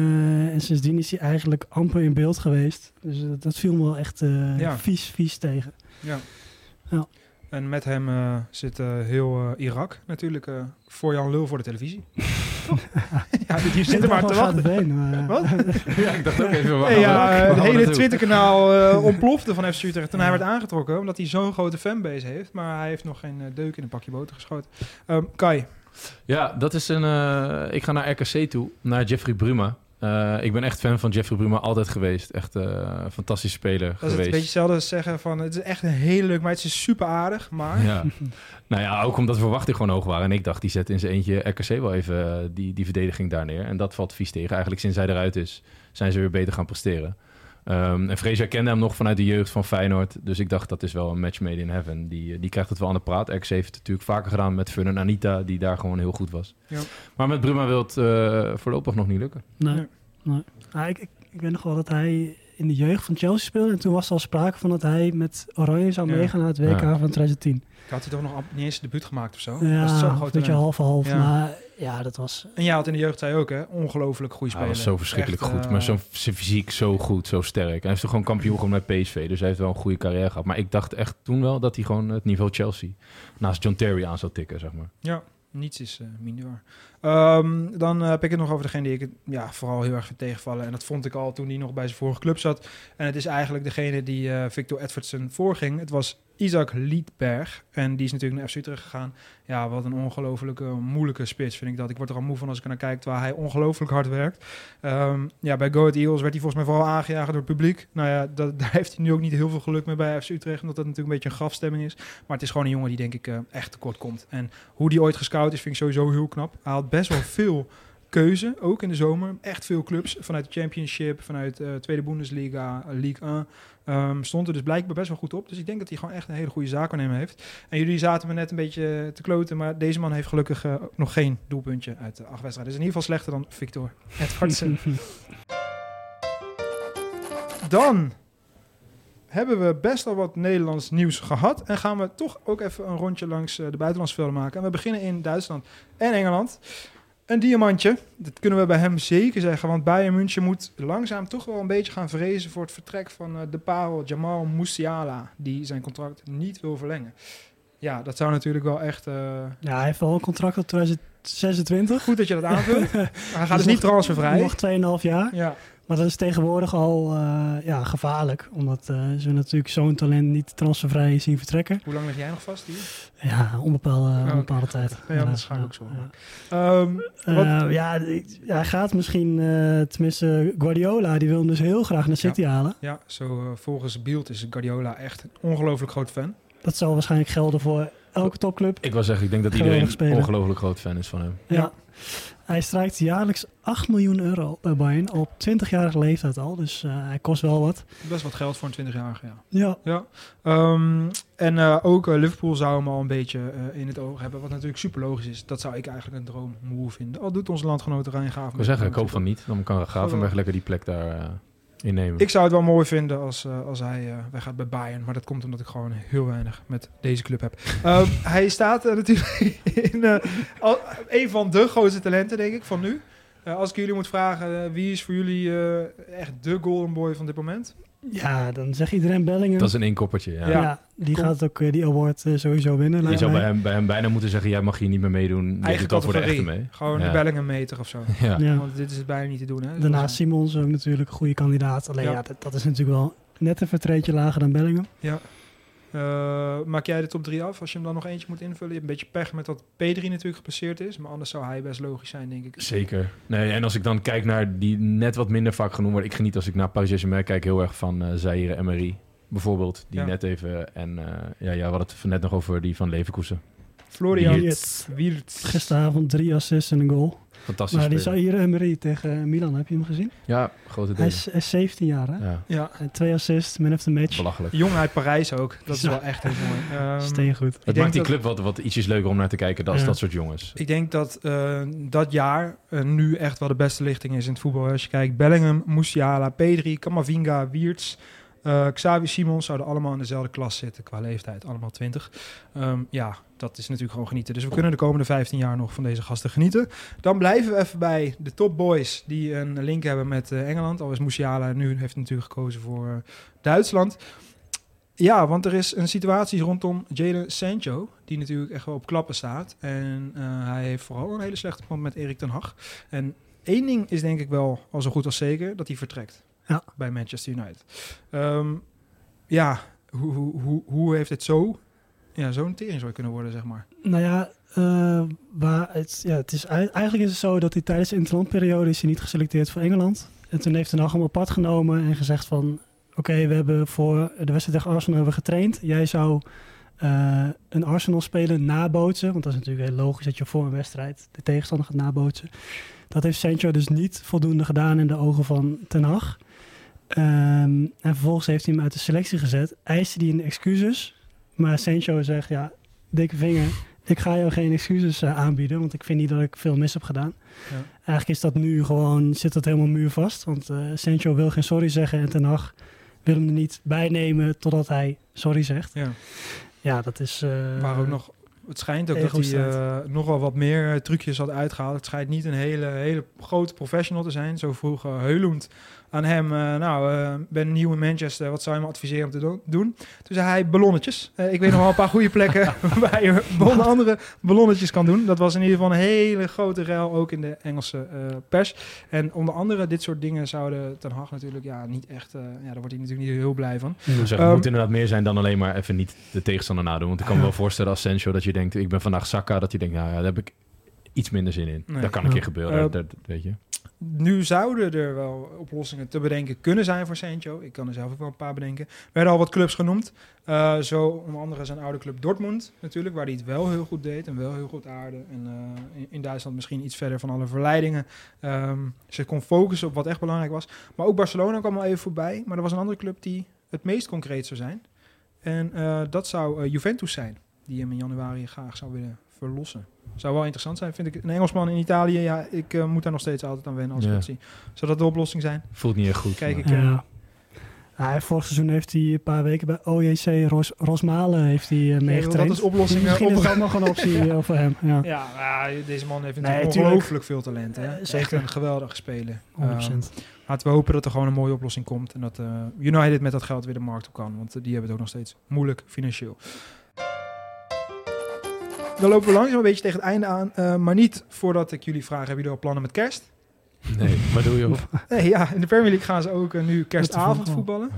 en sindsdien is hij eigenlijk amper in beeld geweest. Dus dat viel me wel echt Ja. vies, vies tegen. Ja. Ja. En met hem zit heel Irak natuurlijk voor Jan Lul voor de televisie. (laughs) (laughs) ja, die zit er maar te wachten. Been, maar, Wat? ja, ik dacht ook even... waar ja, het hele? Twitter-kanaal eh, (laughs) ontplofte van FC Utrecht toen hij werd aangetrokken. Omdat hij zo'n grote fanbase heeft. Maar hij heeft nog geen eh, deuk in een pakje boter geschoten. Ehm, Kai, Ja, dat is een. eh, ik ga naar RKC toe, naar Jeffrey Bruma. Eh, ik ben echt fan van Jeffrey Bruma altijd geweest. Echt eh, een fantastische speler dat het geweest. een beetje hetzelfde als zeggen van... Het is echt een hele leuk meid. Ze is super aardig, maar... Ja. (laughs) nou ja, ook omdat de verwachtingen gewoon hoog waren. En ik dacht, die zet in zijn eentje RKC wel even eh, die, die verdediging daar neer. En dat valt vies tegen. Eigenlijk sinds hij eruit is, zijn ze weer beter gaan presteren. Ehm, en Fraser kende hem nog vanuit de jeugd van Feyenoord. Dus ik dacht, dat is wel een match made in heaven. Die, eh, die krijgt het wel aan de praat. RKC heeft het natuurlijk vaker gedaan met Fun en Anita, die daar gewoon heel goed was. Ja. Maar met Bruma wil het eh, voorlopig nog niet lukken. nee, Nee. Ah, ik, ik, ik weet nog wel dat hij in de jeugd van Chelsea speelde. En toen was er al sprake van dat hij met Oranje zou Ja. meegaan naar het WK Ja. van 2010. Had hij toch nog niet eens een debuut gemaakt of zo? Ja, was een beetje half-half. Ja. Maar ja, dat was... En jij had in de jeugd, zei je ook hè, ongelooflijk goede Hij speler. was zo verschrikkelijk Echt, goed. eh, Maar zo, zijn fysiek zo goed, zo sterk. Hij heeft toch gewoon kampioen geworden met PSV. Dus hij heeft wel een goede carrière gehad. Maar ik dacht echt toen wel dat hij gewoon het niveau Chelsea naast John Terry aan zou tikken, zeg maar. Ja, niets is eh minder. Ehm, dan eh, heb ik het nog over degene die ik ja, vooral heel erg vind tegenvallen. En dat vond ik al toen hij nog bij zijn vorige club zat. En het is eigenlijk degene die eh, Victor Edwardson voorging. Het was Isaac Liedberg. En die is natuurlijk naar FC Utrecht gegaan. Ja, wat een ongelofelijke moeilijke spits vind ik dat. Ik word er al moe van als ik naar kijk, terwijl hij ongelooflijk hard werkt. Ehm, ja, bij Go Ahead Eagles werd hij volgens mij vooral aangejaagd door het publiek. Nou ja, dat, (laughs) daar heeft hij nu ook niet heel veel geluk mee bij FC Utrecht. Omdat dat natuurlijk een beetje een grafstemming is. Maar het is gewoon een jongen die denk ik eh, echt tekort komt. En hoe die ooit gescout is, vind ik sowieso heel knap. Hij best wel veel keuze, ook in de zomer. Echt veel clubs vanuit de Championship, vanuit de Tweede Bundesliga, eh, Ligue 1. ehm, stond er dus blijkbaar best wel goed op. Dus ik denk dat hij gewoon echt een hele goede zaakwaarnemer heeft. En jullie zaten me net een beetje te kloten, maar deze man heeft gelukkig eh, nog geen doelpuntje uit de acht wedstrijden. Dus in ieder geval slechter dan Victor Edvardsen. (laughs) Dan hebben we best al wat Nederlands nieuws gehad. En gaan we toch ook even een rondje langs eh, de buitenlandse velden maken. En we beginnen in Duitsland en Engeland. Een diamantje, dat kunnen we bij hem zeker zeggen. Want Bayern München moet langzaam toch wel een beetje gaan vrezen voor het vertrek van eh, de parel Jamal Musiala. Die zijn contract niet wil verlengen. Ja, dat zou natuurlijk wel echt... eh, Ja, hij heeft wel een contract tot 2026. goed dat je dat aanvult. (laughs) hij gaat dus nog- niet transfervrij. Nog 2,5 jaar. Ja, Maar dat is tegenwoordig al eh, ja, gevaarlijk. Omdat eh, ze natuurlijk zo'n talent niet transfervrij zien vertrekken. hoe lang lig jij nog vast hier? Ja, onbepaalde, oké. onbepaalde tijd. Ja, ik Ja, ook zo. ja. Ehm, Eh, ja, hij gaat misschien, eh, tenminste Guardiola, die wil hem dus heel graag naar City halen. Ja, zo eh, volgens Beeld is Guardiola echt een ongelooflijk groot fan. Dat zal waarschijnlijk gelden voor elke topclub. Ik wil zeggen, ik denk dat iedereen speler. ongelooflijk groot fan is van hem. Ja. Ja. Hij strijkt jaarlijks 8 miljoen euro bij Bayern, al op 20-jarige leeftijd al. Dus eh, hij kost wel wat. Best wat geld voor een 20-jarige, ja. Ja, ja. Ehm, en eh, ook eh, Liverpool zou hem al een beetje eh, in het oog hebben. Wat natuurlijk super logisch is. Dat zou ik eigenlijk een droommove vinden. Al doet onze landgenoot Rijn Graaf. Ik wil zeggen, ik hoop van niet. Dan kan Gravenberg lekker die plek daar eh, innemen. Ik zou het wel mooi vinden als, eh, als hij eh weggaat bij Bayern. Maar dat komt omdat ik gewoon heel weinig met deze club heb. (laughs) Ehm, hij staat eh, natuurlijk in al- een van de grootste talenten, denk ik, van nu. Als ik jullie moet vragen, wie is voor jullie echt de golden boy van dit moment? Ja, dan zegt iedereen Bellingham. Dat is een inkoppertje, ja. ja. die Kom. gaat ook eh, die award eh, sowieso winnen. Je zou bij hem, bij hem bijna moeten zeggen, jij mag hier niet meer meedoen. Doet dat voor de echte mee. Gewoon Ja. de Bellingham meter of zo. (laughs) Ja. Ja. Want dit is het bijna niet te doen. Hè? Daarna Dus, Simons ook natuurlijk een goede kandidaat. Alleen Ja. ja, dat, dat is natuurlijk wel net een vertreedje lager dan Bellingham. Eh, maak jij de top 3 af als je hem dan nog eentje moet invullen? Je hebt een beetje pech met dat P3 natuurlijk gepasseerd is. Maar anders zou hij best logisch zijn, denk ik. Zeker. Nee, en als ik dan kijk naar die net wat minder vaak genoemd wordt. Ik geniet als ik naar Paris Saint-Germain kijk heel erg van eh Zaire Emery. Bijvoorbeeld, die Ja. net even... En eh, ja, ja, we hadden het net nog over die van Leverkusen. Florian. Wirtz. Gisteravond drie assists en een goal. Fantastisch Maar die speler. Zaire Emery tegen Milan, heb je hem gezien? Ja, grote Hij is, hij is 17 jaar, hè? Ja, Ja, En twee assists, man of the match. belachelijk. jong uit Parijs ook. Dat is Ja. wel echt heel mooi. (laughs) Ehm, Steengoed. Het denk maakt die dat- club wat, wat ietsjes leuker om naar te kijken dan Ja. dat soort jongens. Ik denk dat eh, dat jaar eh, nu echt wel de beste lichting is in het voetbal. Als je kijkt, Bellingham, Musiala, Pedri, Camavinga, Wiertz, eh Xavi Simons zouden allemaal in dezelfde klas zitten qua leeftijd. Allemaal 20. Ehm, ja, dat is natuurlijk gewoon genieten. Dus we kunnen de komende 15 jaar nog van deze gasten genieten. Dan blijven we even bij de top boys die een link hebben met eh, Engeland. Al is Musiala nu heeft natuurlijk gekozen voor eh, Duitsland. Ja, want er is een situatie rondom Jadon Sancho, die natuurlijk echt wel op klappen staat. En hij heeft vooral een hele slechte band met Erik ten Hag. En één ding is denk ik wel al zo goed als zeker, dat hij vertrekt Ja. bij Manchester United. Ehm, ja, hoe, hoe, hoe, hoe heeft het zo, ja, zo'n teringzooi kunnen worden, zeg maar? Nou ja, waar het, ja het is, ei- eigenlijk is het zo dat hij tijdens de interlandperiode is hij niet geselecteerd voor Engeland. En toen heeft hij nog hem apart genomen en gezegd van... Oké, we hebben voor de wedstrijd tegen Arsenal hebben we getraind. Jij zou eh, een Arsenal-speler nabootsen. Want dat is natuurlijk heel logisch dat je voor een wedstrijd de tegenstander gaat nabootsen. Dat heeft Sancho dus niet voldoende gedaan in de ogen van Ten Hag. Ehm, en vervolgens heeft hij hem uit de selectie gezet. Eiste hij een excuses. Maar Sancho zegt, ja, dikke vinger. Ik ga jou geen excuses eh, aanbieden, want ik vind niet dat ik veel mis heb gedaan. Ja. Eigenlijk is dat nu gewoon, zit dat helemaal muurvast. Want eh Sancho wil geen sorry zeggen en Ten Hag wil hem er niet bij nemen totdat hij sorry zegt. Ja. Ja, dat is... eh, Maar ook nog, het schijnt ook dat hij staat. nog wel wat meer trucjes had uitgehaald. Het schijnt niet een hele, hele grote professional te zijn. Zo vroeg uh, Heulund aan hem, uh, nou, uh, ben nieuw in Manchester, wat zou je me adviseren om te do doen? Toen zei hij ballonnetjes. Uh, ik weet nog wel een paar goede plekken (laughs) waar je onder andere ballonnetjes kan doen. Dat was in ieder geval een hele grote rel, ook in de Engelse pers. En onder andere dit soort dingen zouden Ten Hag natuurlijk ja, niet echt, ja, daar wordt hij natuurlijk niet heel blij van. Ik zeggen, het moet inderdaad meer zijn dan alleen maar even niet de tegenstander nadoen. Want ik kan me wel voorstellen als Sancho dat je denkt, ik ben vandaag Saka, dat je denkt, nou ja, daar heb ik iets minder zin in. Nee. Dat kan een Ja. keer gebeuren, Uh, dat weet je. Nu zouden er wel oplossingen te bedenken kunnen zijn voor Sancho. Ik kan er zelf ook wel een paar bedenken. Er werden al wat clubs genoemd. Uh, zo onder andere zijn oude club Dortmund natuurlijk, waar hij het wel heel goed deed en wel heel goed aarde. En uh, in, Duitsland misschien iets verder van alle verleidingen. Um, ze kon focussen op wat echt belangrijk was. Maar ook Barcelona kwam al even voorbij. Maar er was een andere club die het meest concreet zou zijn. En uh, dat zou Juventus zijn, die hem in januari graag zou willen verlossen. Zou wel interessant zijn, vind ik. Een Engelsman in Italië, ja, ik uh, moet daar nog steeds altijd aan wennen als Ja. ik dat zie. Zou dat de oplossing zijn? Voelt niet echt goed. Kijk maar- ik, uh, Ja. Ja, vorig seizoen heeft hij een paar weken bij OJC Ros Rosmalen heeft hij uh, dat meegetraind. is oplossing. Misschien op- is dat nog een optie uh, (laughs) voor hem. Ja. Ja, deze man heeft natuurlijk tuurlijk. ongelooflijk veel talent. Hè? Eh, Zeker zeker. een geweldige speler. 100%. Um, laten we hopen dat er gewoon een mooie oplossing komt. En dat uh, United met dat geld weer de markt op kan. Want uh, die hebben het ook nog steeds moeilijk financieel. Dan lopen we langzaam een beetje tegen het einde aan. Uh, maar niet voordat ik jullie vraag, hebben jullie al plannen met kerst? Nee, waar doe je op? Nee, (laughs) ja, in de Premier League gaan ze ook uh, nu kerstavond voetbal. voetballen.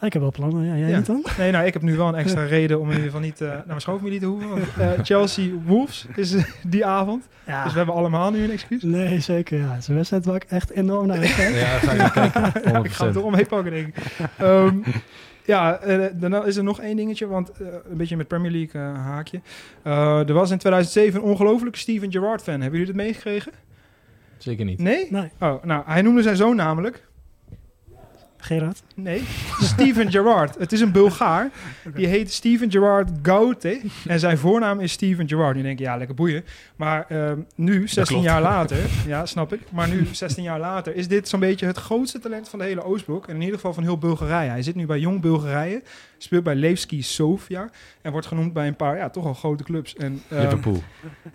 Ja. Ik heb wel plannen. Ja, jij Ja. niet dan? Nee, nou, ik heb nu wel een extra reden om in ieder geval niet uh, naar mijn schoonfamilie te hoeven. Want uh, (laughs) Chelsea Wolves is uh, die avond. Ja. Dus we hebben allemaal nu een excuus. Nee, zeker. Ja. Het is een wedstrijd waar ik echt enorm naar (laughs) uitkijk. Ja, ga je kijken. 100%. Ja, ik ga het erom mee pakken, denk ik. um, ja, uh, dan is er nog één dingetje, want uh, een beetje met Premier League uh, haakje. er was in 2007 een ongelofelijke Steven Gerrard fan. Hebben jullie dit meegekregen? Zeker niet. Nee? Nee. Oh, nou, hij noemde zijn zoon namelijk... Gerard? Nee, Steven Gerrard. Het is een Bulgaar. Die heet Steven Gerrard Gaute. En zijn voornaam is Steven Gerrard. Nu denk je, ja, lekker boeien. Maar um, nu, 16 jaar later... (laughs) Ja, snap ik. Maar nu, 16 jaar later, is dit zo'n beetje het grootste talent van de hele Oostblok. En in ieder geval van heel Bulgarije. Hij zit nu bij Jong Bulgarije. Speelt bij Levski Sofia. En wordt genoemd bij een paar, ja, toch al grote clubs. En, um, Liverpool.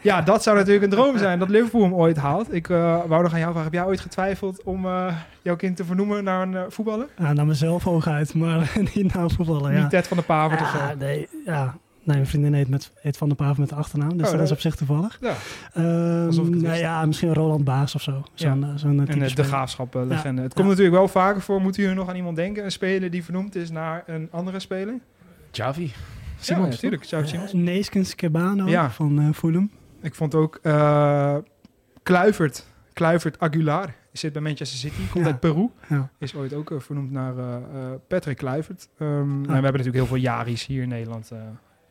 Ja, dat zou natuurlijk een droom zijn. Dat Liverpool hem ooit haalt. Ik uh, wou nog aan jou vragen, heb jij ooit getwijfeld om... Uh, jouw kind te vernoemen naar een eh, voetballer? Ja, naar mezelf hooguit, maar (laughs) niet naar voetballen. Ja. Niet Ted van de Pavert of zo? Ja, nee, ja. Nee, mijn vriendin heet, met, heet Van der Paaf met de achternaam, dus Oh, dat is op zich toevallig. Ja. Ehm, Alsof ik het nou ja, misschien Roland Baas of zo. Zo'n eh, zo'n eh, En type eh, de graafschap eh, Ja. legende. Het Ja. komt natuurlijk wel vaker voor. Moeten jullie nog aan iemand denken? Een speler die vernoemd is naar een andere speler? Javi. Ja, Simons, natuurlijk. Xavi Simons. Eh, Neeskens Kebano Ja. van eh Fulham. Ik vond ook eh Kluivert. Kluivert Aguilar. Zit bij Manchester City. Komt Ja. uit Peru. Ja. Is ooit ook eh, vernoemd naar eh, eh, Patrick Kluivert. Ehm, Ah. en we hebben natuurlijk heel veel Jaris hier in Nederland. eh,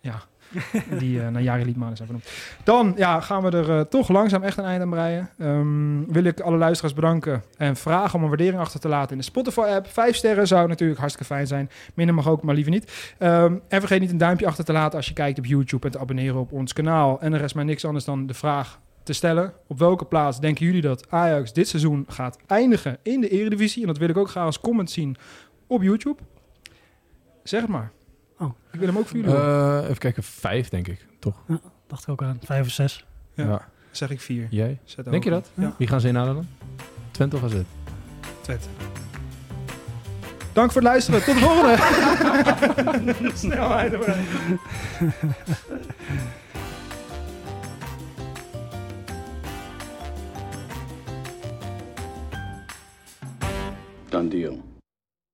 ja, (laughs) die eh, naar Jari Liedmanen zijn vernoemd. Dan ja, gaan we er eh, toch langzaam echt een eind aan breien. Ehm, wil ik alle luisteraars bedanken en vragen om een waardering achter te laten in de Spotify-app. Vijf sterren zou natuurlijk hartstikke fijn zijn. Minder mag ook, maar liever niet. Ehm, en vergeet niet een duimpje achter te laten als je kijkt op YouTube en te abonneren op ons kanaal. En er rest mij niks anders dan de vraag te stellen. Op welke plaats denken jullie dat Ajax dit seizoen gaat eindigen in de Eredivisie? En dat wil ik ook graag als comment zien op YouTube. Zeg het maar. Oh. Ik wil hem ook voor jullie. Eh, even kijken, vijf denk ik, toch? Dacht ik ook aan. Vijf of zes. Ja. Zeg ik vier. Jij? Zet Denk je dat? Ja. Wie gaan ze inhalen dan? Twente of AZ? Twente. Dank voor het luisteren. Tot de volgende. (laughs) Snelheid. hoor. Done deal.